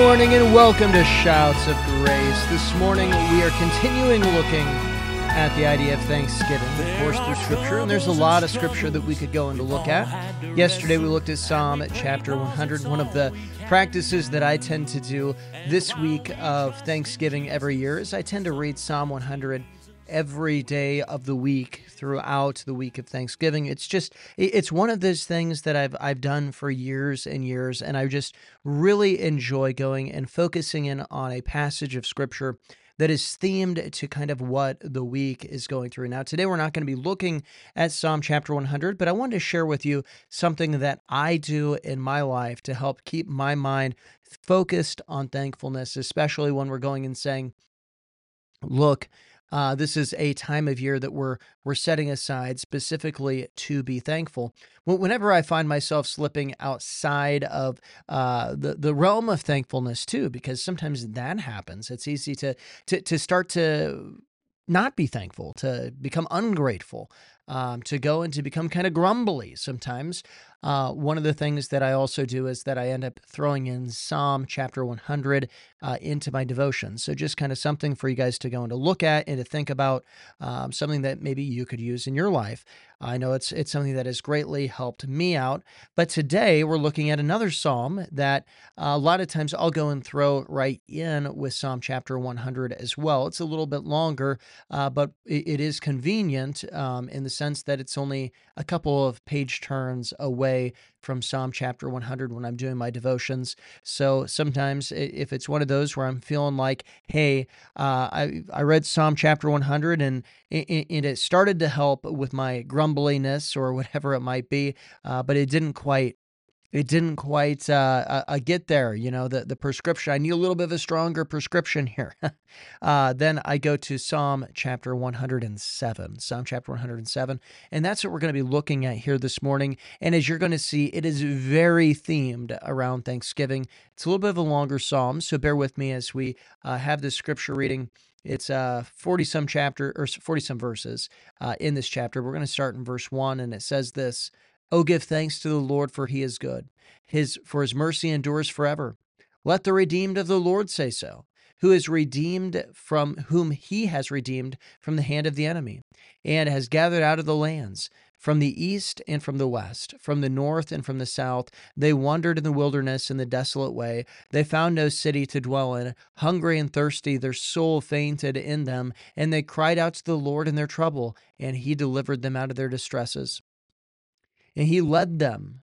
morning and welcome to Shouts of Grace. This morning we are continuing looking at the idea of Thanksgiving, of course, through Scripture, and there's a lot of Scripture that we could go and look at. Yesterday we looked at Psalm chapter 100, one of the practices that I tend to do this week of Thanksgiving every year is I tend to read Psalm 100 every day of the week throughout the week of Thanksgiving. It's just it's one of those things that I've I've done for years and years and I just really enjoy going and focusing in on a passage of scripture that is themed to kind of what the week is going through. Now, today we're not going to be looking at Psalm chapter 100, but I wanted to share with you something that I do in my life to help keep my mind focused on thankfulness, especially when we're going and saying, Look, uh, this is a time of year that we're we're setting aside specifically to be thankful. Whenever I find myself slipping outside of uh, the the realm of thankfulness too, because sometimes that happens. It's easy to to to start to not be thankful, to become ungrateful, um, to go and to become kind of grumbly sometimes. Uh, one of the things that I also do is that I end up throwing in Psalm chapter 100 uh, into my devotion. So just kind of something for you guys to go and to look at and to think about, um, something that maybe you could use in your life. I know it's it's something that has greatly helped me out. But today we're looking at another psalm that uh, a lot of times I'll go and throw right in with Psalm chapter 100 as well. It's a little bit longer, uh, but it, is convenient um, in the sense that it's only a couple of page turns away from Psalm chapter 100 when I'm doing my devotions. So sometimes if it's one of those where I'm feeling like, hey, uh, I, I read Psalm chapter 100 and, and it started to help with my grumbliness or whatever it might be, uh, but it didn't quite it didn't quite uh, uh, uh, get there. You know, the, the prescription, I need a little bit of a stronger prescription here. uh, then I go to Psalm chapter 107, Psalm chapter 107. And that's what we're going to be looking at here this morning. And as you're going to see, it is very themed around Thanksgiving. It's a little bit of a longer psalm, so bear with me as we uh, have this scripture reading. It's uh 40 some chapter or 40 some verses uh, in this chapter. We're going to start in verse 1 and it says this Oh, give thanks to the Lord, for he is good. His for his mercy endures forever. Let the redeemed of the Lord say so, who is redeemed from whom he has redeemed from the hand of the enemy, and has gathered out of the lands, from the east and from the west, from the north and from the south. They wandered in the wilderness in the desolate way. They found no city to dwell in. Hungry and thirsty, their soul fainted in them, and they cried out to the Lord in their trouble, and he delivered them out of their distresses and he led them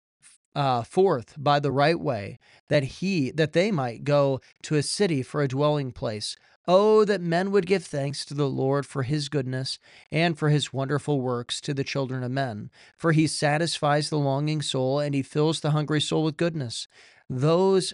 uh, forth by the right way that he that they might go to a city for a dwelling place. Oh that men would give thanks to the lord for his goodness and for his wonderful works to the children of men. For he satisfies the longing soul and he fills the hungry soul with goodness. Those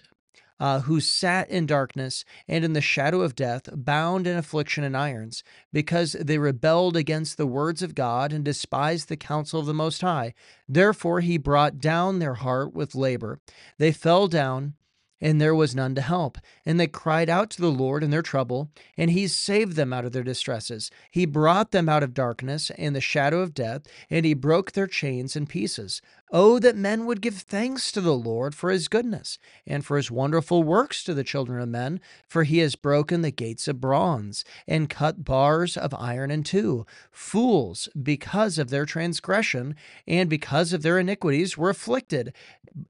uh, who sat in darkness and in the shadow of death, bound in affliction and irons, because they rebelled against the words of God and despised the counsel of the Most High. Therefore he brought down their heart with labor. They fell down and there was none to help. And they cried out to the Lord in their trouble, and he saved them out of their distresses. He brought them out of darkness and the shadow of death, and he broke their chains in pieces. Oh, that men would give thanks to the Lord for his goodness, and for his wonderful works to the children of men, for he has broken the gates of bronze, and cut bars of iron in two. Fools, because of their transgression, and because of their iniquities, were afflicted.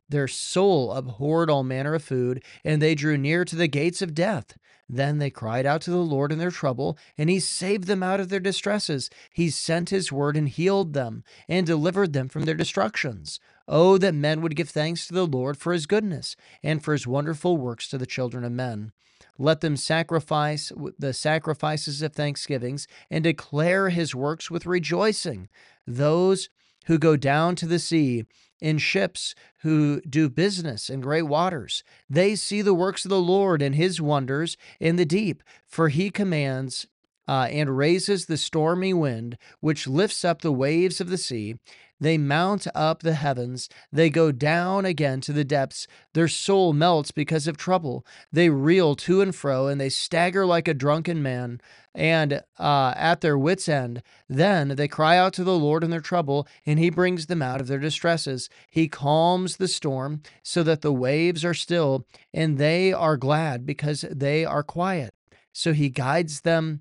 Their soul abhorred all manner of food, and they drew near to the gates of death. Then they cried out to the Lord in their trouble, and he saved them out of their distresses. He sent his word and healed them, and delivered them from their destructions. Oh, that men would give thanks to the Lord for his goodness, and for his wonderful works to the children of men. Let them sacrifice the sacrifices of thanksgivings, and declare his works with rejoicing. Those who go down to the sea in ships who do business in great waters. They see the works of the Lord and his wonders in the deep, for he commands uh, and raises the stormy wind, which lifts up the waves of the sea. They mount up the heavens. They go down again to the depths. Their soul melts because of trouble. They reel to and fro, and they stagger like a drunken man, and uh, at their wits' end. Then they cry out to the Lord in their trouble, and He brings them out of their distresses. He calms the storm so that the waves are still, and they are glad because they are quiet. So He guides them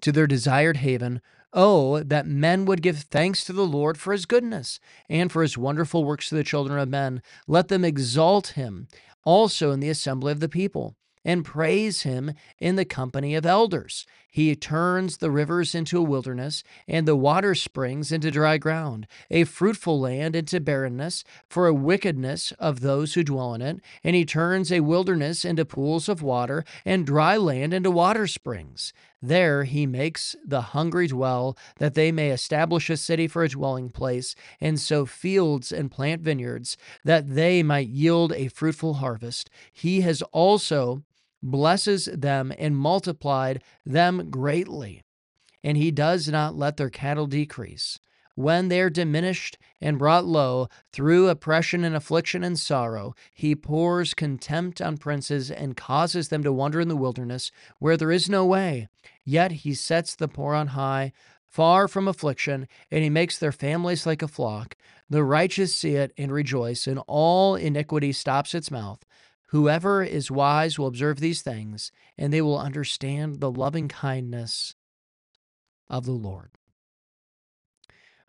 to their desired haven. Oh, that men would give thanks to the Lord for his goodness and for his wonderful works to the children of men. Let them exalt him also in the assembly of the people and praise him in the company of elders. He turns the rivers into a wilderness and the water springs into dry ground, a fruitful land into barrenness for a wickedness of those who dwell in it. And he turns a wilderness into pools of water and dry land into water springs. There he makes the hungry dwell, that they may establish a city for a dwelling place, and sow fields and plant vineyards, that they might yield a fruitful harvest. He has also blesses them and multiplied them greatly. And he does not let their cattle decrease. When they are diminished and brought low through oppression and affliction and sorrow, he pours contempt on princes and causes them to wander in the wilderness where there is no way. Yet he sets the poor on high, far from affliction, and he makes their families like a flock. The righteous see it and rejoice, and all iniquity stops its mouth. Whoever is wise will observe these things, and they will understand the loving kindness of the Lord.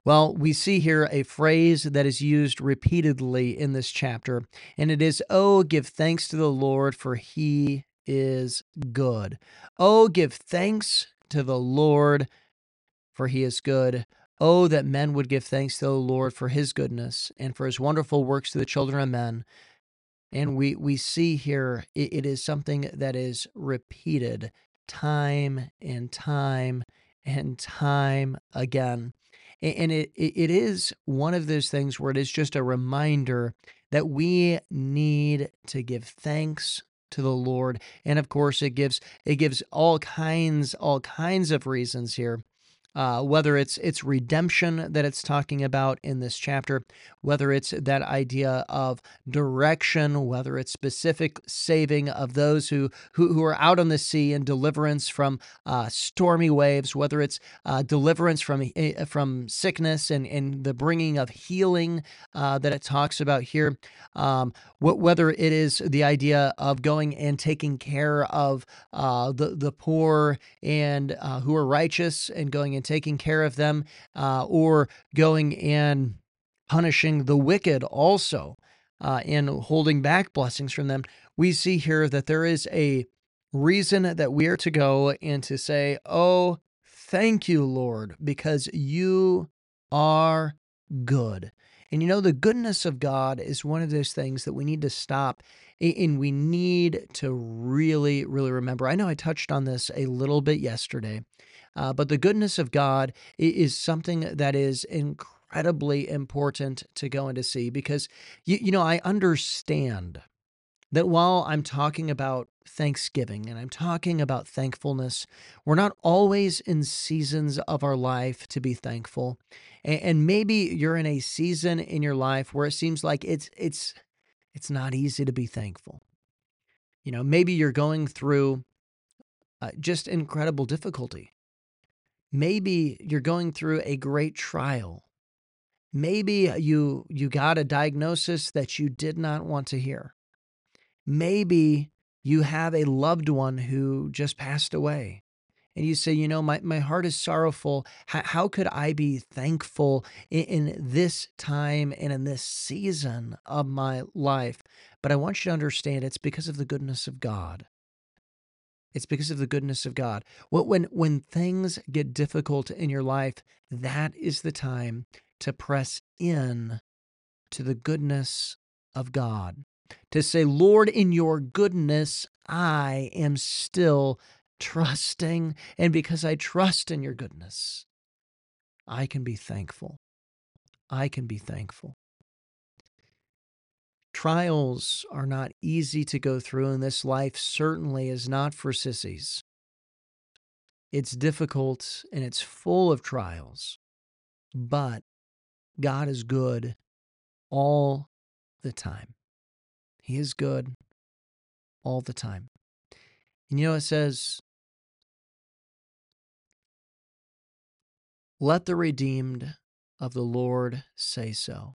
Well, we see here a phrase that is used repeatedly in this chapter, and it is, Oh, give thanks to the Lord, for he is good. Oh, give thanks to the Lord, for he is good. Oh, that men would give thanks to the Lord for his goodness and for his wonderful works to the children of men. And we, we see here it, it is something that is repeated time and time and time again. And it, it is one of those things where it is just a reminder that we need to give thanks to the Lord. And of course, it gives it gives all kinds all kinds of reasons here uh, whether it's it's redemption that it's talking about in this chapter, whether it's that idea of direction, whether it's specific saving of those who who, who are out on the sea and deliverance from uh, stormy waves, whether it's uh, deliverance from eh, from sickness and and the bringing of healing uh, that it talks about here, um, wh- whether it is the idea of going and taking care of uh, the the poor and uh, who are righteous and going and taking care of them, uh, or going and punishing the wicked also, uh, and holding back blessings from them. We see here that there is a reason that we are to go and to say, Oh, thank you, Lord, because you are good. And you know, the goodness of God is one of those things that we need to stop and we need to really, really remember. I know I touched on this a little bit yesterday, uh, but the goodness of God is something that is incredibly important to go and to see because, you, you know, I understand that while I'm talking about thanksgiving and I'm talking about thankfulness, we're not always in seasons of our life to be thankful. And, maybe you're in a season in your life where it seems like it's it's it's not easy to be thankful. You know, maybe you're going through uh, just incredible difficulty. Maybe you're going through a great trial. Maybe uh, you you got a diagnosis that you did not want to hear. Maybe you have a loved one who just passed away. And you say, you know, my, my heart is sorrowful. How, how could I be thankful in, in this time and in this season of my life? But I want you to understand it's because of the goodness of God. It's because of the goodness of God. When, when things get difficult in your life, that is the time to press in to the goodness of God. To say, Lord, in your goodness, I am still trusting. And because I trust in your goodness, I can be thankful. I can be thankful. Trials are not easy to go through, and this life certainly is not for sissies. It's difficult and it's full of trials, but God is good all the time. He is good all the time. And you know, it says, Let the redeemed of the Lord say so.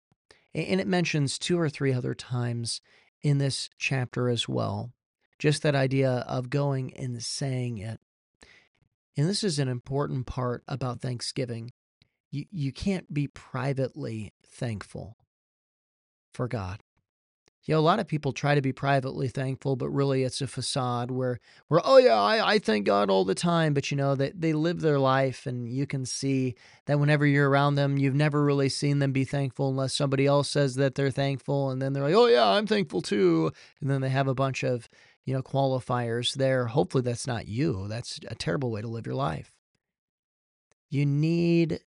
And it mentions two or three other times in this chapter as well. Just that idea of going and saying it. And this is an important part about Thanksgiving. You, you can't be privately thankful for God. You know, a lot of people try to be privately thankful, but really it's a facade where, where oh yeah, I, I thank God all the time. But you know, they, they live their life and you can see that whenever you're around them, you've never really seen them be thankful unless somebody else says that they're thankful. And then they're like, oh yeah, I'm thankful too. And then they have a bunch of, you know, qualifiers there. Hopefully that's not you. That's a terrible way to live your life. You need,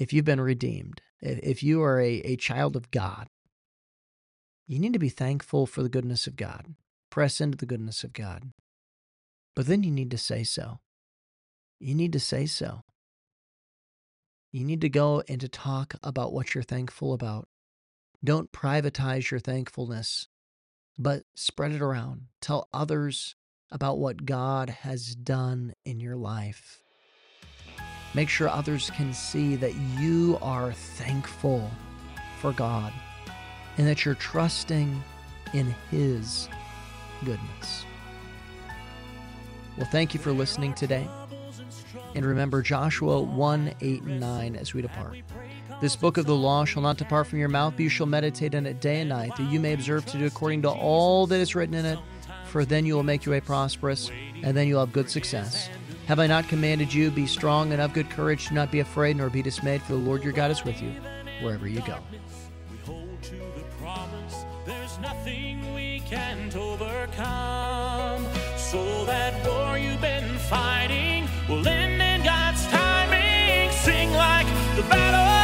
if you've been redeemed, if you are a, a child of God, you need to be thankful for the goodness of God. Press into the goodness of God. But then you need to say so. You need to say so. You need to go and to talk about what you're thankful about. Don't privatize your thankfulness, but spread it around. Tell others about what God has done in your life. Make sure others can see that you are thankful for God and that you're trusting in His goodness. Well, thank you for listening today. And remember Joshua 1 8 and 9 as we depart. This book of the law shall not depart from your mouth, but you shall meditate in it day and night, that you may observe to do according to all that is written in it, for then you will make your way prosperous, and then you'll have good success. Have I not commanded you, be strong and of good courage, do not be afraid nor be dismayed, for the Lord your God is with you wherever you go. There's nothing we can't overcome. So that war you've been fighting will end in God's timing. Sing like the battle's